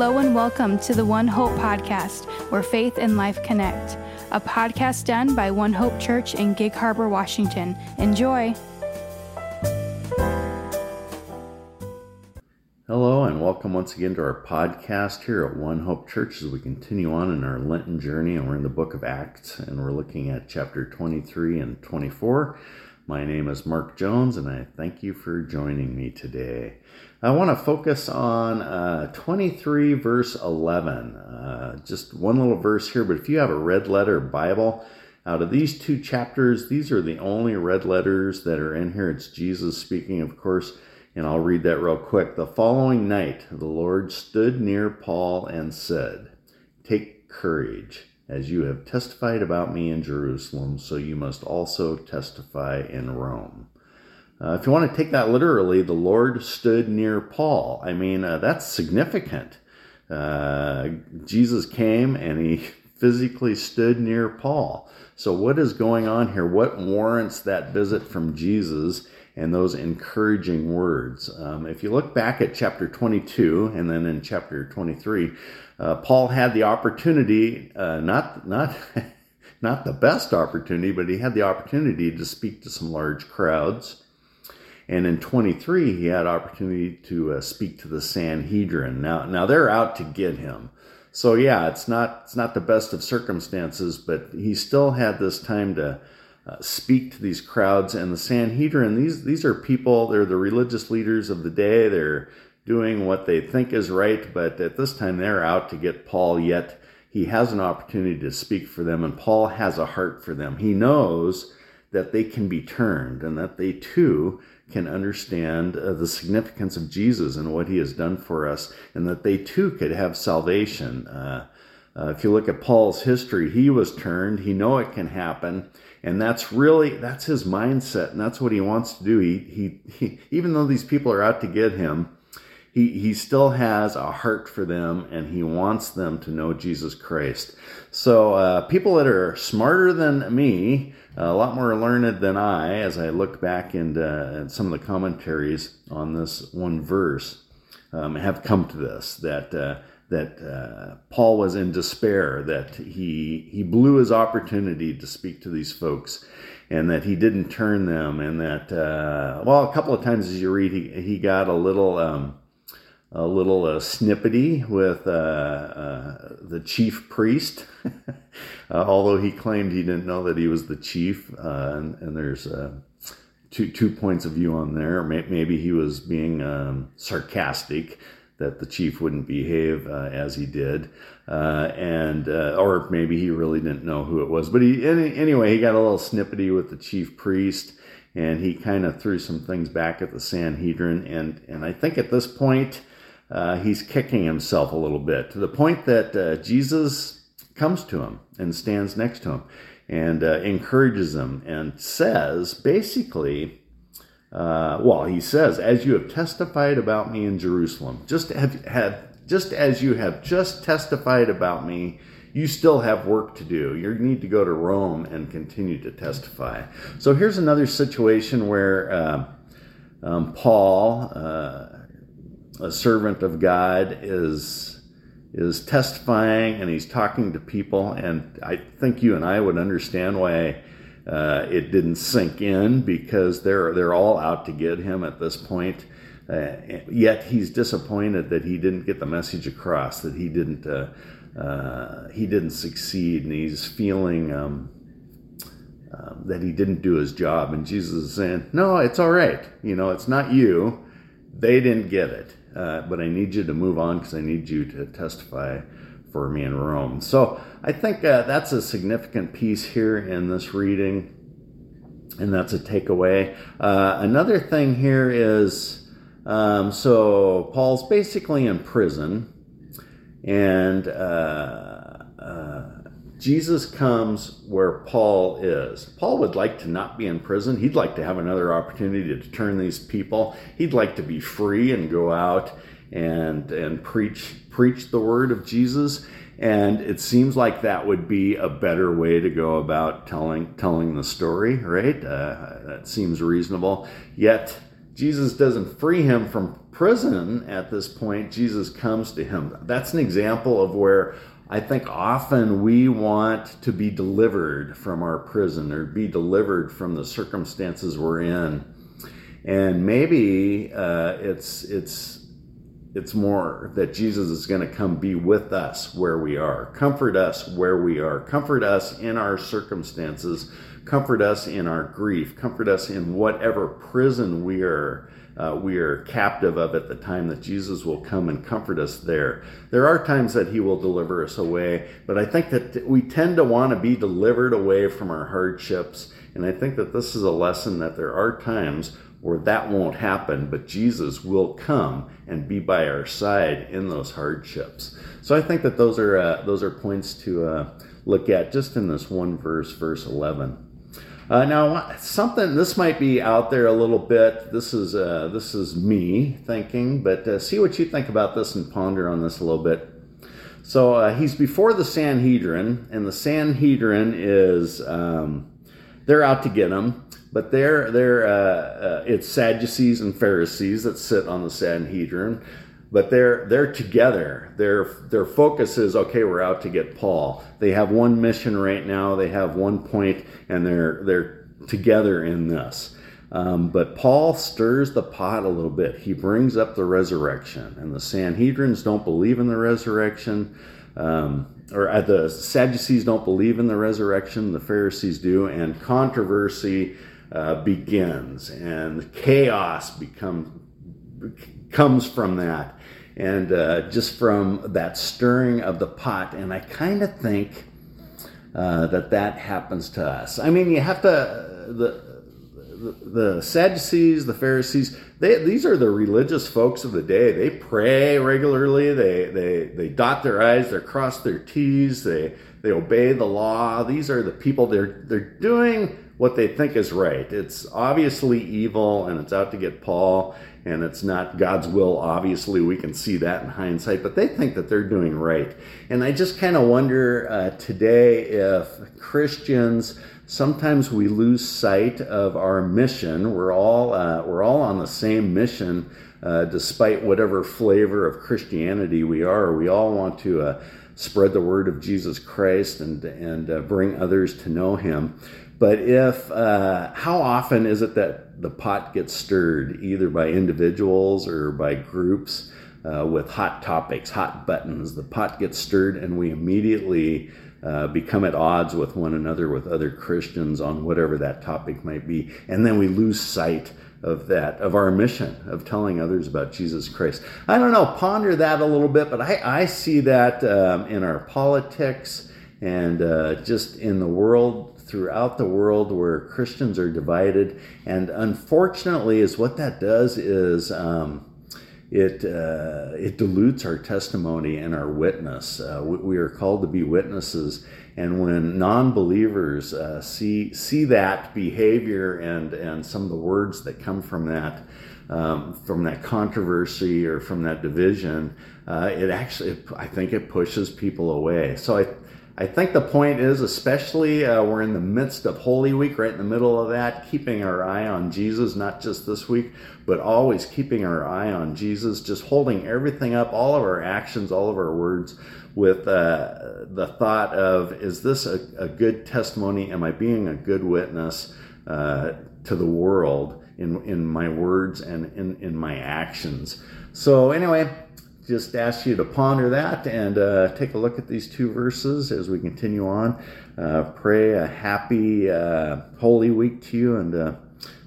Hello and welcome to the One Hope podcast, where faith and life connect. A podcast done by One Hope Church in Gig Harbor, Washington. Enjoy. Hello, and welcome once again to our podcast here at One Hope Church as we continue on in our Lenten journey. And we're in the book of Acts, and we're looking at chapter 23 and 24. My name is Mark Jones, and I thank you for joining me today. I want to focus on uh, 23, verse 11. Uh, just one little verse here, but if you have a red letter Bible, out of these two chapters, these are the only red letters that are in here. It's Jesus speaking, of course, and I'll read that real quick. The following night, the Lord stood near Paul and said, Take courage. As you have testified about me in Jerusalem, so you must also testify in Rome. Uh, if you want to take that literally, the Lord stood near Paul. I mean, uh, that's significant. Uh, Jesus came and he physically stood near Paul. So, what is going on here? What warrants that visit from Jesus and those encouraging words? Um, if you look back at chapter 22 and then in chapter 23, uh, Paul had the opportunity, uh, not, not, not the best opportunity, but he had the opportunity to speak to some large crowds. And in 23, he had opportunity to uh, speak to the Sanhedrin. Now, now they're out to get him. So yeah, it's not it's not the best of circumstances, but he still had this time to uh, speak to these crowds and the Sanhedrin. These these are people. They're the religious leaders of the day. They're doing what they think is right, but at this time they're out to get Paul. Yet he has an opportunity to speak for them, and Paul has a heart for them. He knows that they can be turned and that they too can understand uh, the significance of Jesus and what he has done for us, and that they too could have salvation. Uh, uh, if you look at Paul's history, he was turned. He know it can happen, and that's really that's his mindset, and that's what he wants to do. He, he, he even though these people are out to get him, he, he still has a heart for them and he wants them to know Jesus Christ. So, uh, people that are smarter than me, a lot more learned than I, as I look back into uh, some of the commentaries on this one verse, um, have come to this that uh, that uh, Paul was in despair, that he he blew his opportunity to speak to these folks, and that he didn't turn them, and that uh, well, a couple of times as you read, he he got a little. Um, a little uh, snippety with uh, uh, the chief priest, uh, although he claimed he didn't know that he was the chief. Uh, and, and, there's uh, two two points of view on there. Maybe he was being um, sarcastic that the chief wouldn't behave as he did, and or maybe he really didn't know who it was. But he anyway, he got a little snippety with the chief priest and he kind of threw some things back at the Sanhedrin. And, and I think at this point, uh, he's kicking himself a little bit to the point that uh, Jesus comes to him and stands next to him and uh, encourages him and says, basically, uh, well, he says, as you have testified about me in Jerusalem, just have, have just as you have just testified about me, you still have work to do. You need to go to Rome and continue to testify. So here's another situation where uh, um, Paul uh, a servant of God is is testifying and he's talking to people, and I think you and I would understand why uh, it didn't sink in because they're they're all out to get him at this point. Uh, yet he's disappointed that he didn't get the message across, that he didn't uh, uh he didn't succeed, and he's feeling. Um, um, that he didn't do his job, and Jesus is saying, "No, it's all right. You know, it's not you. They didn't get it uh, but I need you to move on because I need you to testify for me in Rome. So I think uh, that's a significant piece here in this reading, and that's a takeaway. Uh, another thing here is um, so Paul's basically in prison, and uh, uh, Jesus comes where Paul is. Paul would like to not be in prison. He'd like to have another opportunity to turn these people. He'd like to be free and go out and and preach preach the word of Jesus. And it seems like that would be a better way to go about telling telling the story, right? Uh, that seems reasonable. Yet Jesus doesn't free him from prison at this point, Jesus comes to him. That's an example of where I think often we want to be delivered from our prison or be delivered from the circumstances we're in. And maybe uh, it's it's it's more that Jesus is going to come be with us where we are, comfort us where we are, comfort us in our circumstances, comfort us in our grief, comfort us in whatever prison we are uh, we are captive of at the time that Jesus will come and comfort us there. There are times that He will deliver us away, but I think that we tend to want to be delivered away from our hardships. And I think that this is a lesson that there are times where that won't happen, but Jesus will come and be by our side in those hardships. So I think that those are uh, those are points to uh, look at just in this one verse, verse eleven. Uh, now, something this might be out there a little bit. This is uh, this is me thinking, but uh, see what you think about this and ponder on this a little bit. So uh, he's before the Sanhedrin, and the Sanhedrin is um, they're out to get him, but they're they're uh, uh, it's Sadducees and Pharisees that sit on the Sanhedrin but they're they're together. Their their focus is okay. We're out to get Paul. They have one mission right now. They have one point, and they're they're together in this. Um, but Paul stirs the pot a little bit. He brings up the resurrection, and the Sanhedrins don't believe in the resurrection. Um, or uh, the Sadducees don't believe in the resurrection. The Pharisees do, and controversy uh, begins, and chaos become comes from that and uh, just from that stirring of the pot. And I kind of think uh, that that happens to us. I mean, you have to the the Sadducees, the Pharisees, they, these are the religious folks of the day. They pray regularly. They, they, they dot their I's, they cross their T's, they, they obey the law. These are the people, they're, they're doing what they think is right. It's obviously evil and it's out to get Paul and it's not God's will. Obviously, we can see that in hindsight, but they think that they're doing right. And I just kind of wonder uh, today if Christians sometimes we lose sight of our mission. We're all uh, we're all on the same mission, uh, despite whatever flavor of Christianity we are. We all want to uh, spread the word of Jesus Christ and and uh, bring others to know Him. But if, uh, how often is it that the pot gets stirred either by individuals or by groups uh, with hot topics, hot buttons? The pot gets stirred and we immediately uh, become at odds with one another, with other Christians on whatever that topic might be. And then we lose sight of that, of our mission, of telling others about Jesus Christ. I don't know, ponder that a little bit, but I, I see that um, in our politics and uh, just in the world throughout the world where Christians are divided. And unfortunately, is what that does is um, it uh, it dilutes our testimony and our witness. Uh, we, we, are called to be witnesses, and when non-believers uh, see see that behavior and and some of the words that come from that. Um, from that controversy or from that division, uh, it actually, I think it pushes people away. So I, I think the point is, especially uh, we're in the midst of Holy Week, right in the middle of that, keeping our eye on Jesus, not just this week, but always keeping our eye on Jesus, just holding everything up, all of our actions, all of our words, with uh, the thought of, is this a, a, good testimony? Am I being a good witness uh, to the world in, in my words and in, in my actions? So, anyway, just ask you to ponder that and uh, take a look at these two verses as we continue on. Uh, pray a happy uh, Holy Week to you and uh,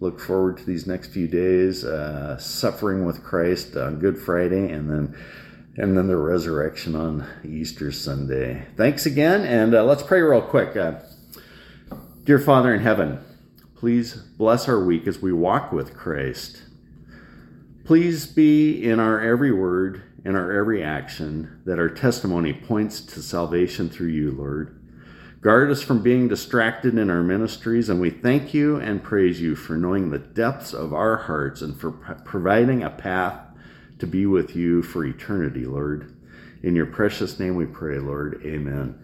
look forward to these next few days uh, suffering with Christ on Good Friday and then and then the resurrection on Easter Sunday. Thanks again, and let's pray real quick. dear Father in heaven, please bless our week as we walk with Christ. Please be in our every word in our every action, that our testimony points to salvation through you, Lord. Guard us from being distracted in our ministries, and we thank you and praise you for knowing the depths of our hearts and for providing a path to be with you for eternity, Lord. In your precious name we pray, Lord. Amen.